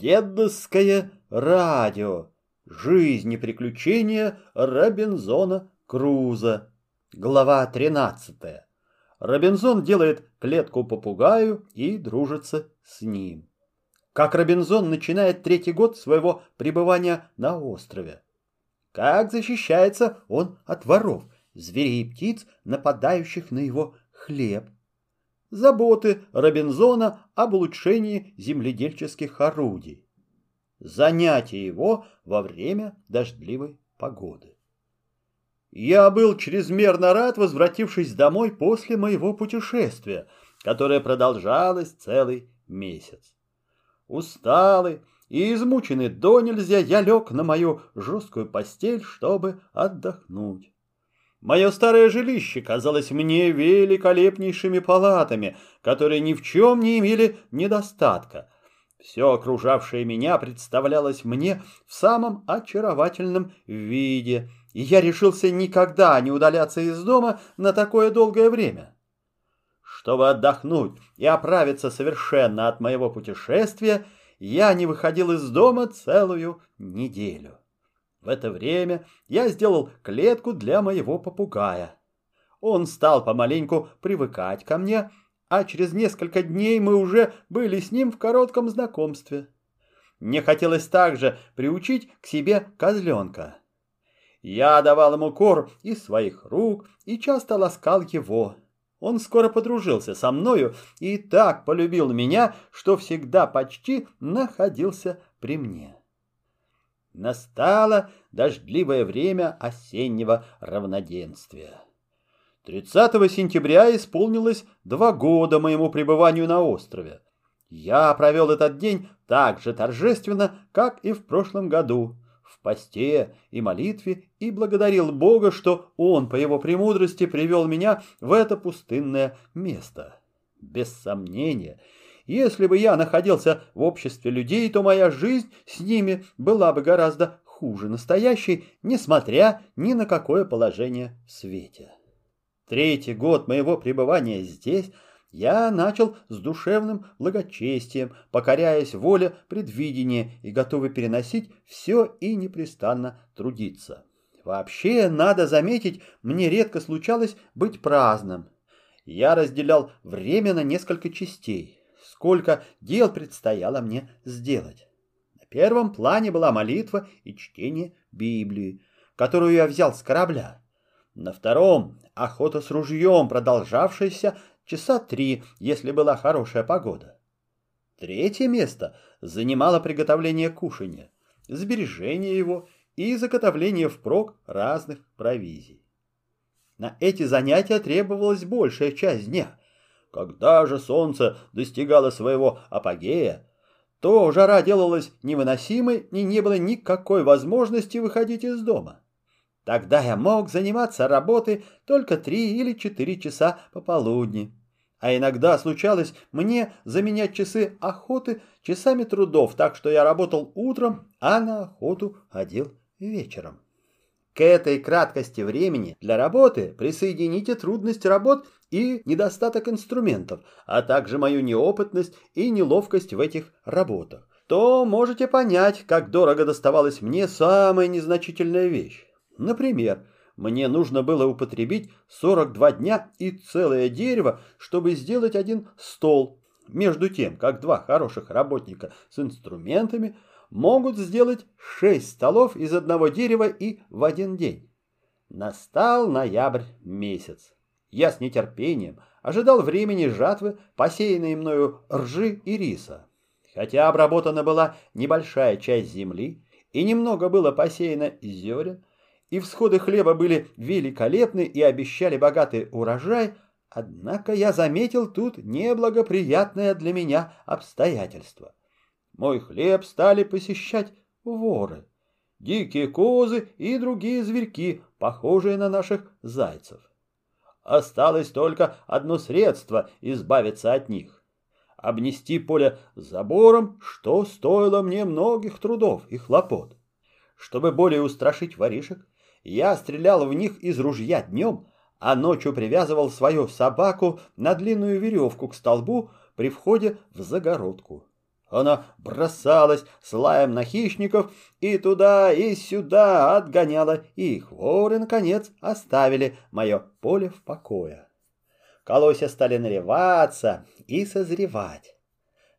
Дедовское радио. Жизнь и приключения Робинзона Круза. Глава 13. Робинзон делает клетку попугаю и дружится с ним. Как Робинзон начинает третий год своего пребывания на острове. Как защищается он от воров, зверей и птиц, нападающих на его хлеб заботы Робинзона об улучшении земледельческих орудий, занятия его во время дождливой погоды. Я был чрезмерно рад, возвратившись домой после моего путешествия, которое продолжалось целый месяц. Усталый и измученный до нельзя, я лег на мою жесткую постель, чтобы отдохнуть. Мое старое жилище казалось мне великолепнейшими палатами, которые ни в чем не имели недостатка. Все окружавшее меня представлялось мне в самом очаровательном виде, и я решился никогда не удаляться из дома на такое долгое время. Чтобы отдохнуть и оправиться совершенно от моего путешествия, я не выходил из дома целую неделю. В это время я сделал клетку для моего попугая. Он стал помаленьку привыкать ко мне, а через несколько дней мы уже были с ним в коротком знакомстве. Мне хотелось также приучить к себе козленка. Я давал ему корм из своих рук и часто ласкал его. Он скоро подружился со мною и так полюбил меня, что всегда почти находился при мне. Настало дождливое время осеннего равноденствия. 30 сентября исполнилось два года моему пребыванию на острове. Я провел этот день так же торжественно, как и в прошлом году, в посте и молитве, и благодарил Бога, что Он по Его премудрости привел меня в это пустынное место. Без сомнения, если бы я находился в обществе людей, то моя жизнь с ними была бы гораздо хуже настоящей, несмотря ни на какое положение в свете. Третий год моего пребывания здесь я начал с душевным благочестием, покоряясь воле предвидения и готовый переносить все и непрестанно трудиться. Вообще, надо заметить, мне редко случалось быть праздным. Я разделял время на несколько частей сколько дел предстояло мне сделать. На первом плане была молитва и чтение Библии, которую я взял с корабля. На втором — охота с ружьем, продолжавшаяся часа три, если была хорошая погода. Третье место занимало приготовление кушания, сбережение его и заготовление впрок разных провизий. На эти занятия требовалась большая часть дня, когда же солнце достигало своего апогея, то жара делалась невыносимой и не было никакой возможности выходить из дома. Тогда я мог заниматься работой только три или четыре часа пополудни. А иногда случалось мне заменять часы охоты часами трудов, так что я работал утром, а на охоту ходил вечером. К этой краткости времени для работы присоедините трудность работ и недостаток инструментов, а также мою неопытность и неловкость в этих работах. То можете понять, как дорого доставалась мне самая незначительная вещь. Например, мне нужно было употребить 42 дня и целое дерево, чтобы сделать один стол. Между тем, как два хороших работника с инструментами – могут сделать шесть столов из одного дерева и в один день. Настал ноябрь месяц. Я с нетерпением ожидал времени жатвы, посеянной мною ржи и риса. Хотя обработана была небольшая часть земли, и немного было посеяно зерен, и всходы хлеба были великолепны и обещали богатый урожай, однако я заметил тут неблагоприятное для меня обстоятельство. Мой хлеб стали посещать воры, дикие козы и другие зверьки, похожие на наших зайцев. Осталось только одно средство избавиться от них — обнести поле забором, что стоило мне многих трудов и хлопот. Чтобы более устрашить воришек, я стрелял в них из ружья днем, а ночью привязывал свою собаку на длинную веревку к столбу при входе в загородку. Она бросалась с лаем на хищников и туда, и сюда отгоняла их. Воры, наконец, оставили мое поле в покое. Колосья стали наливаться и созревать.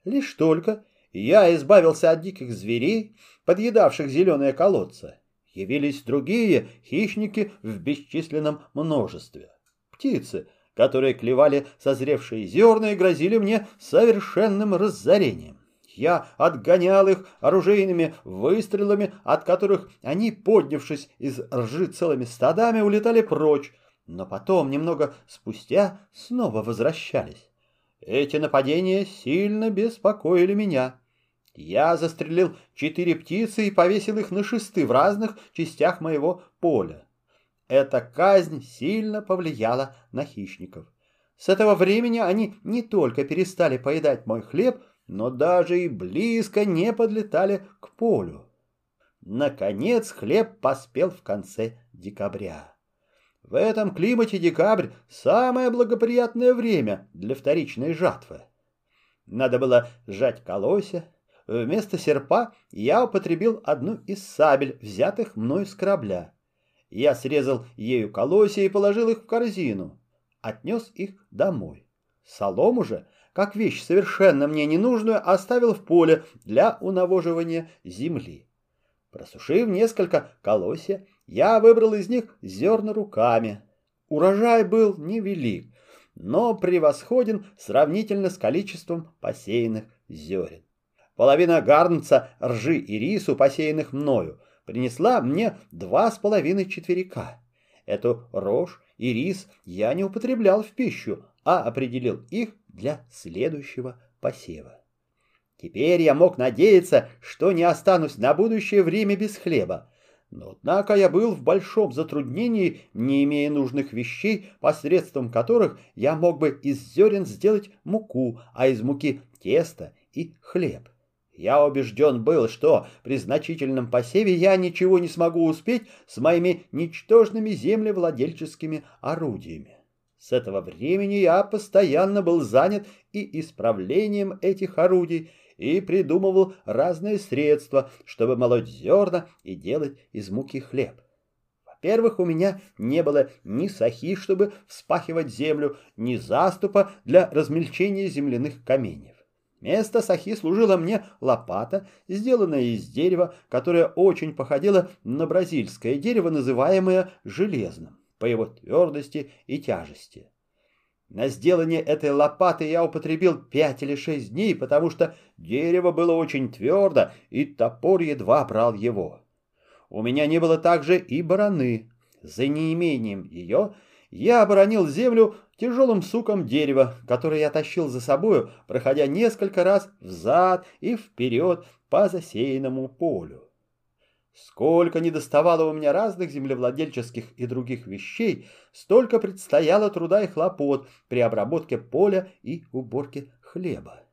Лишь только я избавился от диких зверей, подъедавших зеленые колодцы, явились другие хищники в бесчисленном множестве. Птицы, которые клевали созревшие зерна и грозили мне совершенным разорением. Я отгонял их оружейными выстрелами, от которых они, поднявшись из ржи целыми стадами, улетали прочь, но потом, немного спустя, снова возвращались. Эти нападения сильно беспокоили меня. Я застрелил четыре птицы и повесил их на шесты в разных частях моего поля. Эта казнь сильно повлияла на хищников. С этого времени они не только перестали поедать мой хлеб, но даже и близко не подлетали к полю. Наконец хлеб поспел в конце декабря. В этом климате декабрь – самое благоприятное время для вторичной жатвы. Надо было сжать колосья. Вместо серпа я употребил одну из сабель, взятых мною с корабля. Я срезал ею колосья и положил их в корзину. Отнес их домой. Солому же, как вещь совершенно мне ненужную, оставил в поле для унавоживания земли. Просушив несколько колосья, я выбрал из них зерна руками. Урожай был невелик, но превосходен сравнительно с количеством посеянных зерен. Половина гарнца ржи и рису, посеянных мною, принесла мне два с половиной четверика. Эту рожь и рис я не употреблял в пищу, а определил их для следующего посева. Теперь я мог надеяться, что не останусь на будущее время без хлеба. Но, однако, я был в большом затруднении, не имея нужных вещей, посредством которых я мог бы из зерен сделать муку, а из муки тесто и хлеб. Я убежден был, что при значительном посеве я ничего не смогу успеть с моими ничтожными землевладельческими орудиями. С этого времени я постоянно был занят и исправлением этих орудий, и придумывал разные средства, чтобы молоть зерна и делать из муки хлеб. Во-первых, у меня не было ни сахи, чтобы вспахивать землю, ни заступа для размельчения земляных каменьев. Вместо сахи служила мне лопата, сделанная из дерева, которое очень походило на бразильское дерево, называемое железным, по его твердости и тяжести. На сделание этой лопаты я употребил пять или шесть дней, потому что дерево было очень твердо, и топор едва брал его. У меня не было также и бараны. За неимением ее я оборонил землю тяжелым суком дерева, который я тащил за собою, проходя несколько раз взад и вперед по засеянному полю. Сколько не доставало у меня разных землевладельческих и других вещей, столько предстояло труда и хлопот при обработке поля и уборке хлеба.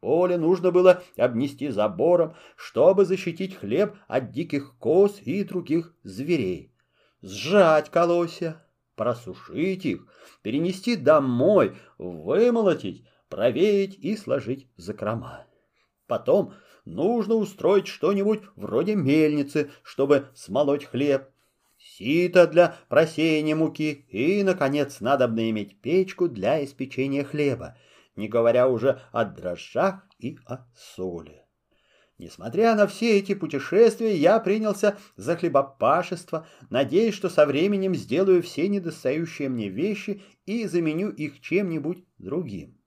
Поле нужно было обнести забором, чтобы защитить хлеб от диких коз и других зверей. Сжать колосья, просушить их, перенести домой, вымолотить, провеять и сложить в закрома. Потом нужно устроить что-нибудь вроде мельницы, чтобы смолоть хлеб, сито для просеяния муки и, наконец, надобно иметь печку для испечения хлеба, не говоря уже о дрожжах и о соли. Несмотря на все эти путешествия, я принялся за хлебопашество, надеясь, что со временем сделаю все недостающие мне вещи и заменю их чем-нибудь другим.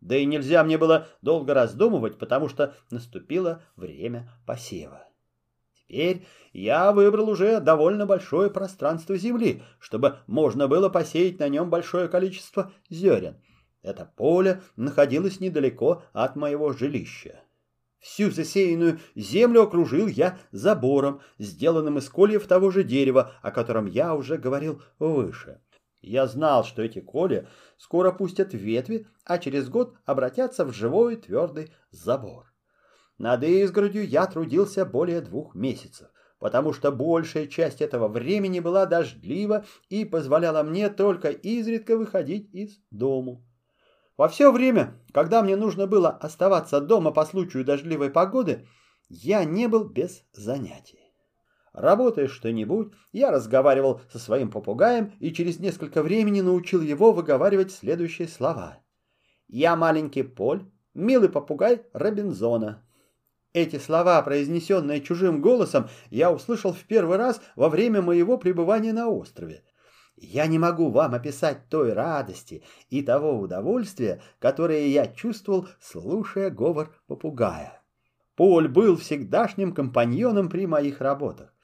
Да и нельзя мне было долго раздумывать, потому что наступило время посева. Теперь я выбрал уже довольно большое пространство земли, чтобы можно было посеять на нем большое количество зерен. Это поле находилось недалеко от моего жилища. Всю засеянную землю окружил я забором, сделанным из кольев того же дерева, о котором я уже говорил выше. Я знал, что эти коли скоро пустят ветви, а через год обратятся в живой твердый забор. Над изгородью я трудился более двух месяцев, потому что большая часть этого времени была дождлива и позволяла мне только изредка выходить из дому. Во все время, когда мне нужно было оставаться дома по случаю дождливой погоды, я не был без занятий. Работая что-нибудь, я разговаривал со своим попугаем и через несколько времени научил его выговаривать следующие слова. «Я маленький Поль, милый попугай Робинзона». Эти слова, произнесенные чужим голосом, я услышал в первый раз во время моего пребывания на острове. Я не могу вам описать той радости и того удовольствия, которое я чувствовал, слушая говор попугая. Поль был всегдашним компаньоном при моих работах.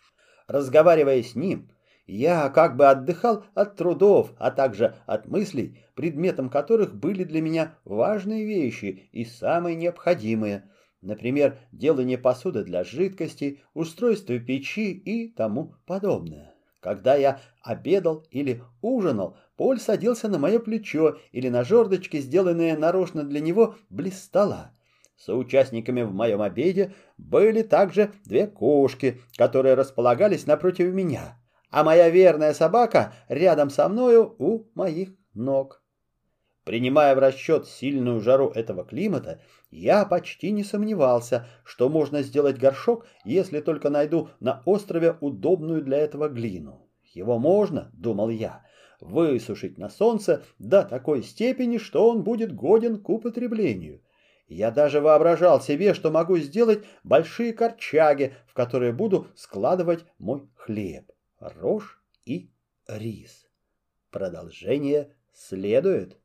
Разговаривая с ним, я как бы отдыхал от трудов, а также от мыслей, предметом которых были для меня важные вещи и самые необходимые, например, делание посуды для жидкости, устройство печи и тому подобное. Когда я обедал или ужинал, Поль садился на мое плечо или на жердочке, сделанные нарочно для него, близ стола. Соучастниками в моем обеде были также две кошки, которые располагались напротив меня, а моя верная собака рядом со мною у моих ног. Принимая в расчет сильную жару этого климата, я почти не сомневался, что можно сделать горшок, если только найду на острове удобную для этого глину. Его можно, думал я, высушить на солнце до такой степени, что он будет годен к употреблению. Я даже воображал себе, что могу сделать большие корчаги, в которые буду складывать мой хлеб, рожь и рис. Продолжение следует.